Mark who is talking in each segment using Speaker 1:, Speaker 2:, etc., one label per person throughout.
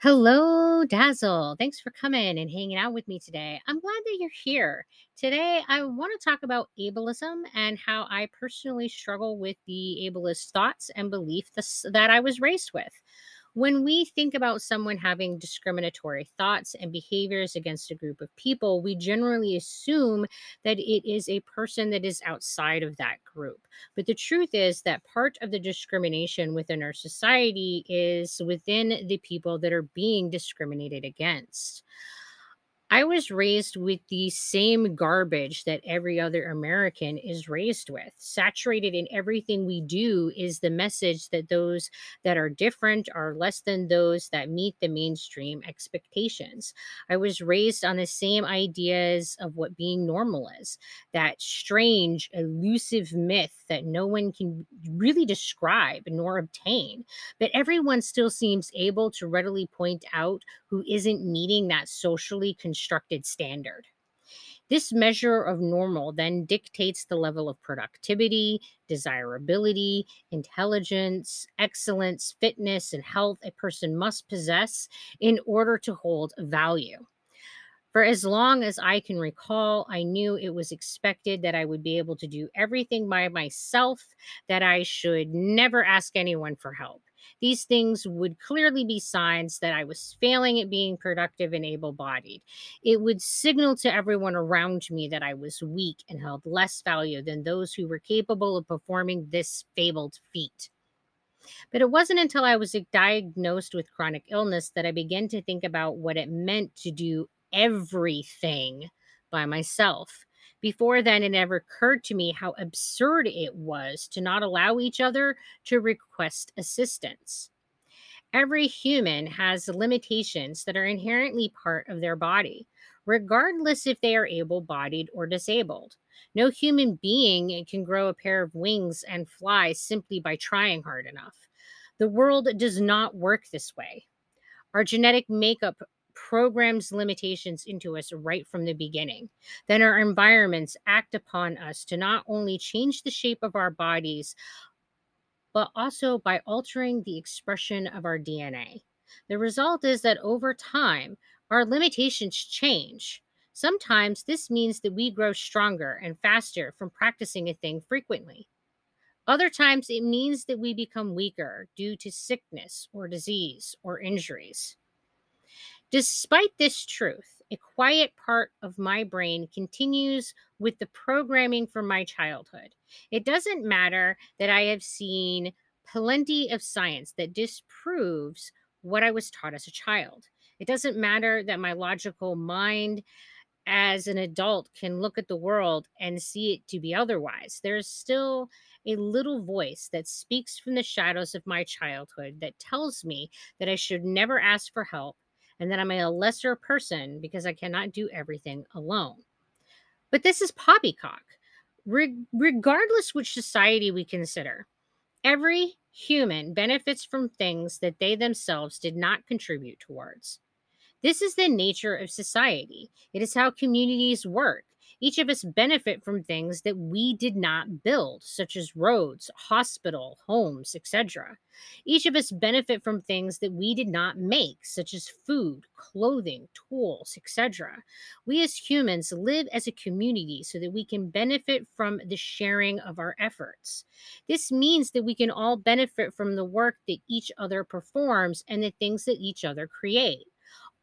Speaker 1: Hello, Dazzle. Thanks for coming and hanging out with me today. I'm glad that you're here. Today, I want to talk about ableism and how I personally struggle with the ableist thoughts and beliefs that I was raised with. When we think about someone having discriminatory thoughts and behaviors against a group of people, we generally assume that it is a person that is outside of that group. But the truth is that part of the discrimination within our society is within the people that are being discriminated against. I was raised with the same garbage that every other American is raised with. Saturated in everything we do is the message that those that are different are less than those that meet the mainstream expectations. I was raised on the same ideas of what being normal is that strange, elusive myth that no one can really describe nor obtain. But everyone still seems able to readily point out who isn't meeting that socially constructed standard. This measure of normal then dictates the level of productivity, desirability, intelligence, excellence, fitness, and health a person must possess in order to hold value. For as long as I can recall, I knew it was expected that I would be able to do everything by myself, that I should never ask anyone for help. These things would clearly be signs that I was failing at being productive and able bodied. It would signal to everyone around me that I was weak and held less value than those who were capable of performing this fabled feat. But it wasn't until I was diagnosed with chronic illness that I began to think about what it meant to do everything by myself. Before then, it never occurred to me how absurd it was to not allow each other to request assistance. Every human has limitations that are inherently part of their body, regardless if they are able bodied or disabled. No human being can grow a pair of wings and fly simply by trying hard enough. The world does not work this way. Our genetic makeup programs limitations into us right from the beginning. Then our environments act upon us to not only change the shape of our bodies, but also by altering the expression of our DNA. The result is that over time, our limitations change. Sometimes this means that we grow stronger and faster from practicing a thing frequently. Other times it means that we become weaker due to sickness or disease or injuries. Despite this truth, a quiet part of my brain continues with the programming from my childhood. It doesn't matter that I have seen plenty of science that disproves what I was taught as a child. It doesn't matter that my logical mind as an adult can look at the world and see it to be otherwise. There's still a little voice that speaks from the shadows of my childhood that tells me that I should never ask for help and that I'm a lesser person because I cannot do everything alone. But this is poppycock. Re- regardless which society we consider, every human benefits from things that they themselves did not contribute towards. This is the nature of society. It is how communities work. Each of us benefit from things that we did not build, such as roads, hospital, homes, etc. Each of us benefit from things that we did not make, such as food, clothing, tools, etc. We as humans live as a community so that we can benefit from the sharing of our efforts. This means that we can all benefit from the work that each other performs and the things that each other create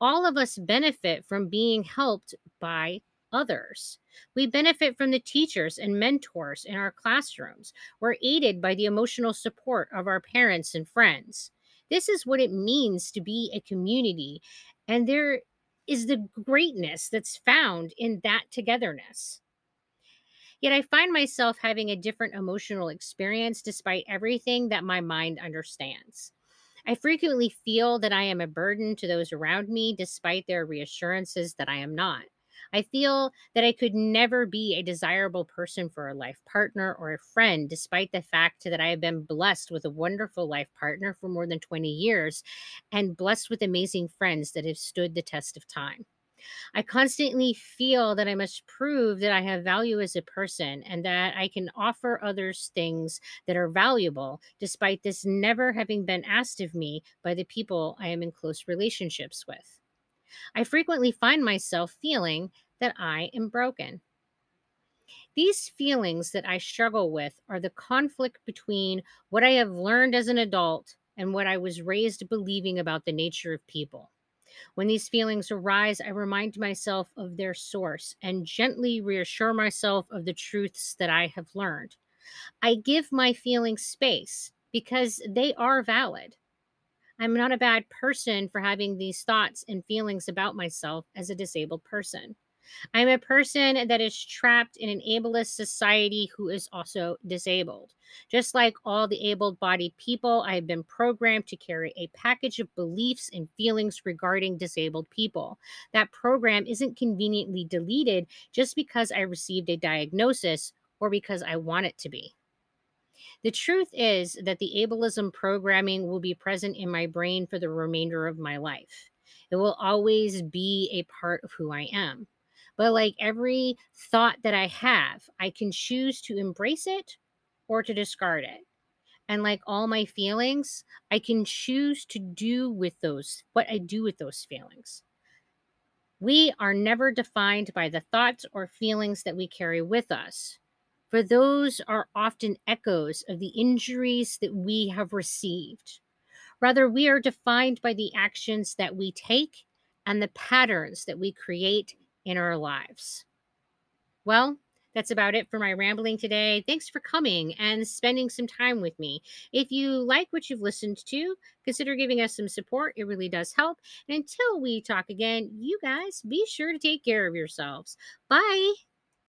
Speaker 1: all of us benefit from being helped by others. We benefit from the teachers and mentors in our classrooms. We're aided by the emotional support of our parents and friends. This is what it means to be a community. And there is the greatness that's found in that togetherness. Yet I find myself having a different emotional experience despite everything that my mind understands. I frequently feel that I am a burden to those around me despite their reassurances that I am not. I feel that I could never be a desirable person for a life partner or a friend, despite the fact that I have been blessed with a wonderful life partner for more than 20 years and blessed with amazing friends that have stood the test of time. I constantly feel that I must prove that I have value as a person and that I can offer others things that are valuable, despite this never having been asked of me by the people I am in close relationships with. I frequently find myself feeling that I am broken. These feelings that I struggle with are the conflict between what I have learned as an adult and what I was raised believing about the nature of people. When these feelings arise, I remind myself of their source and gently reassure myself of the truths that I have learned. I give my feelings space because they are valid. I'm not a bad person for having these thoughts and feelings about myself as a disabled person. I'm a person that is trapped in an ableist society who is also disabled. Just like all the able bodied people, I have been programmed to carry a package of beliefs and feelings regarding disabled people. That program isn't conveniently deleted just because I received a diagnosis or because I want it to be. The truth is that the ableism programming will be present in my brain for the remainder of my life. It will always be a part of who I am. But like every thought that I have, I can choose to embrace it or to discard it. And like all my feelings, I can choose to do with those what I do with those feelings. We are never defined by the thoughts or feelings that we carry with us, for those are often echoes of the injuries that we have received. Rather, we are defined by the actions that we take and the patterns that we create in our lives. Well, that's about it for my rambling today. Thanks for coming and spending some time with me. If you like what you've listened to, consider giving us some support. It really does help. And until we talk again, you guys be sure to take care of yourselves. Bye.